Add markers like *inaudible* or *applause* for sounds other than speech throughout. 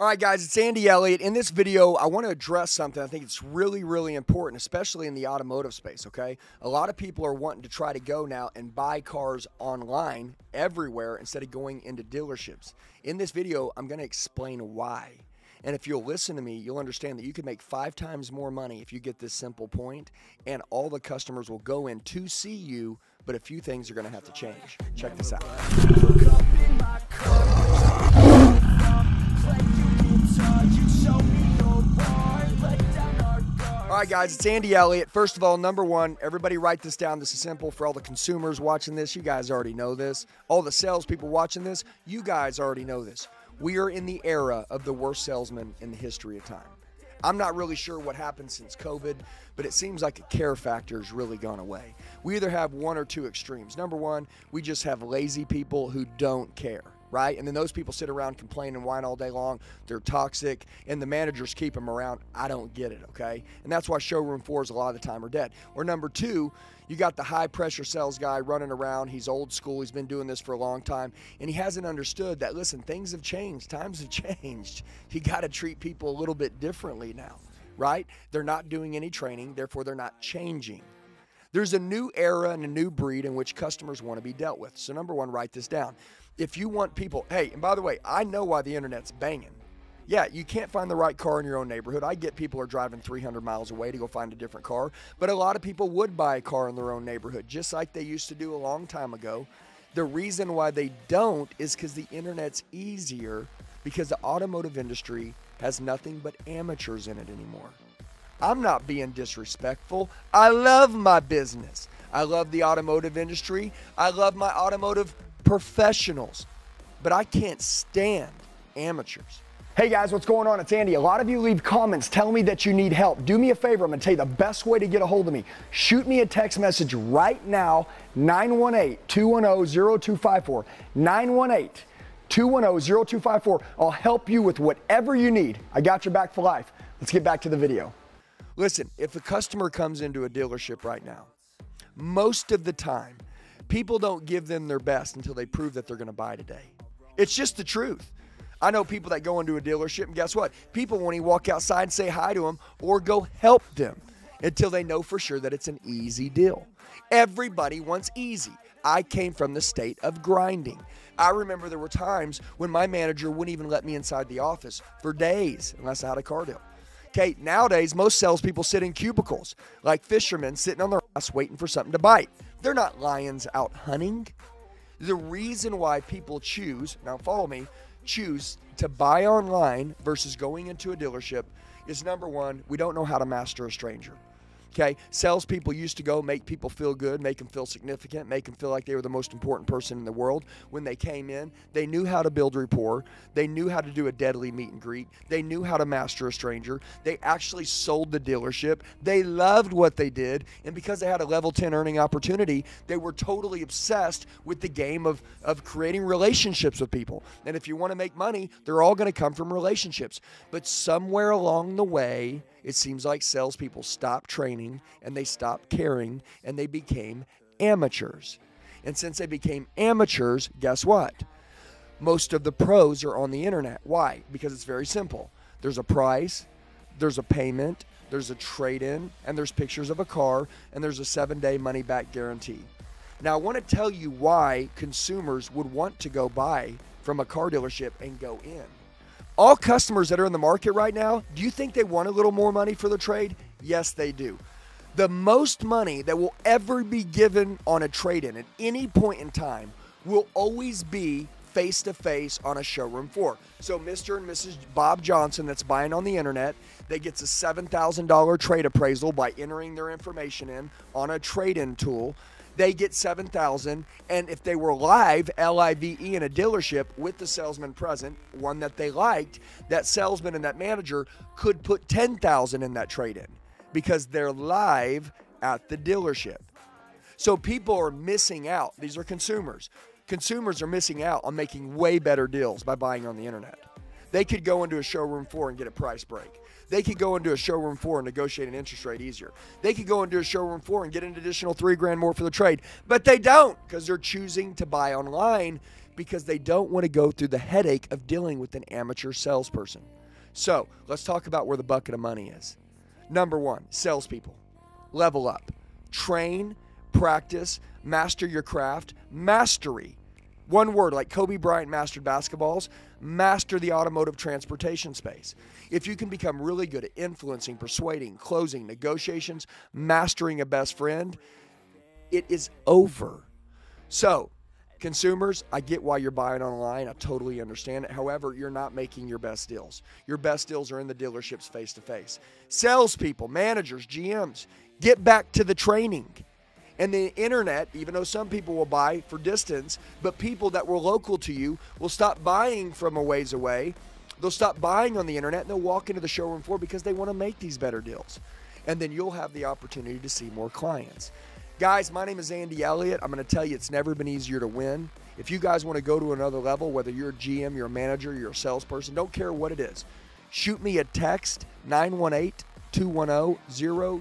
All right, guys, it's Andy Elliott. In this video, I want to address something I think it's really, really important, especially in the automotive space, okay? A lot of people are wanting to try to go now and buy cars online everywhere instead of going into dealerships. In this video, I'm going to explain why. And if you'll listen to me, you'll understand that you can make five times more money if you get this simple point, and all the customers will go in to see you, but a few things are going to have to change. Check this out. Right, guys, it's Andy Elliott. First of all, number one, everybody write this down. This is simple for all the consumers watching this. You guys already know this. All the salespeople watching this, you guys already know this. We are in the era of the worst salesman in the history of time. I'm not really sure what happened since COVID, but it seems like a care factor has really gone away. We either have one or two extremes. Number one, we just have lazy people who don't care right? And then those people sit around complain and whine all day long. They're toxic, and the managers keep them around. I don't get it, okay? And that's why showroom fours a lot of the time are dead. Or number two, you got the high pressure sales guy running around. He's old school. He's been doing this for a long time, and he hasn't understood that. Listen, things have changed. Times have *laughs* changed. You got to treat people a little bit differently now, right? They're not doing any training, therefore they're not changing. There's a new era and a new breed in which customers want to be dealt with. So, number one, write this down. If you want people, hey, and by the way, I know why the internet's banging. Yeah, you can't find the right car in your own neighborhood. I get people are driving 300 miles away to go find a different car, but a lot of people would buy a car in their own neighborhood, just like they used to do a long time ago. The reason why they don't is because the internet's easier because the automotive industry has nothing but amateurs in it anymore. I'm not being disrespectful. I love my business. I love the automotive industry. I love my automotive professionals. But I can't stand amateurs. Hey guys, what's going on? It's Andy. A lot of you leave comments telling me that you need help. Do me a favor. I'm to tell you the best way to get a hold of me. Shoot me a text message right now 918 210 0254. 918 210 0254. I'll help you with whatever you need. I got your back for life. Let's get back to the video. Listen, if a customer comes into a dealership right now, most of the time, people don't give them their best until they prove that they're going to buy today. It's just the truth. I know people that go into a dealership, and guess what? People won't even walk outside and say hi to them or go help them until they know for sure that it's an easy deal. Everybody wants easy. I came from the state of grinding. I remember there were times when my manager wouldn't even let me inside the office for days unless I had a car deal. Okay, nowadays, most salespeople sit in cubicles like fishermen sitting on their ass waiting for something to bite. They're not lions out hunting. The reason why people choose, now follow me, choose to buy online versus going into a dealership is number one, we don't know how to master a stranger. Okay, salespeople used to go make people feel good, make them feel significant, make them feel like they were the most important person in the world. When they came in, they knew how to build rapport. They knew how to do a deadly meet and greet. They knew how to master a stranger. They actually sold the dealership. They loved what they did, and because they had a level 10 earning opportunity, they were totally obsessed with the game of, of creating relationships with people. And if you want to make money, they're all going to come from relationships. But somewhere along the way, it seems like salespeople stopped training and they stopped caring and they became amateurs. And since they became amateurs, guess what? Most of the pros are on the internet. Why? Because it's very simple. There's a price, there's a payment, there's a trade in, and there's pictures of a car, and there's a seven day money back guarantee. Now, I want to tell you why consumers would want to go buy from a car dealership and go in all customers that are in the market right now, do you think they want a little more money for the trade? Yes, they do. The most money that will ever be given on a trade in at any point in time will always be face to face on a showroom floor. So, Mr. and Mrs. Bob Johnson, that's buying on the internet, they gets a $7,000 trade appraisal by entering their information in on a trade in tool they get 7000 and if they were live l-i-v-e in a dealership with the salesman present one that they liked that salesman and that manager could put 10000 in that trade-in because they're live at the dealership. So people are missing out. These are consumers. Consumers are missing out on making way better deals by buying on the internet they could go into a showroom floor and get a price break they could go into a showroom floor and negotiate an interest rate easier. They could go into a showroom floor and get an additional three grand more for the trade, but they don't because they're choosing to buy online because they don't want to go through the headache of dealing with an amateur salesperson. So let's talk about where the bucket of money is. Number one, salespeople. Level up. Train, practice, master your craft, mastery. One word, like Kobe Bryant mastered basketballs, master the automotive transportation space. If you can become really good at influencing, persuading, closing, negotiations, mastering a best friend, it is over. So, consumers, I get why you're buying online. I totally understand it. However, you're not making your best deals. Your best deals are in the dealerships face to face. Salespeople, managers, GMs, get back to the training. And the internet, even though some people will buy for distance, but people that were local to you will stop buying from a ways away. They'll stop buying on the internet and they'll walk into the showroom floor because they want to make these better deals. And then you'll have the opportunity to see more clients. Guys, my name is Andy Elliott. I'm going to tell you it's never been easier to win. If you guys want to go to another level, whether you're a GM, you're a manager, you're a salesperson, don't care what it is, shoot me a text 918 210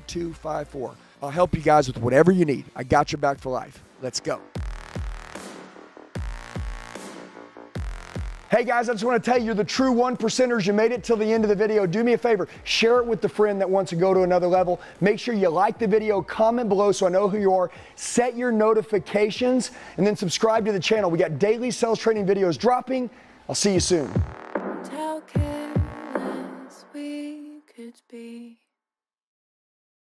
0254. I'll help you guys with whatever you need. I got your back for life. Let's go. Hey guys, I just want to tell you, the true one percenters. You made it till the end of the video. Do me a favor, share it with the friend that wants to go to another level. Make sure you like the video, comment below so I know who you are, set your notifications, and then subscribe to the channel. We got daily sales training videos dropping. I'll see you soon.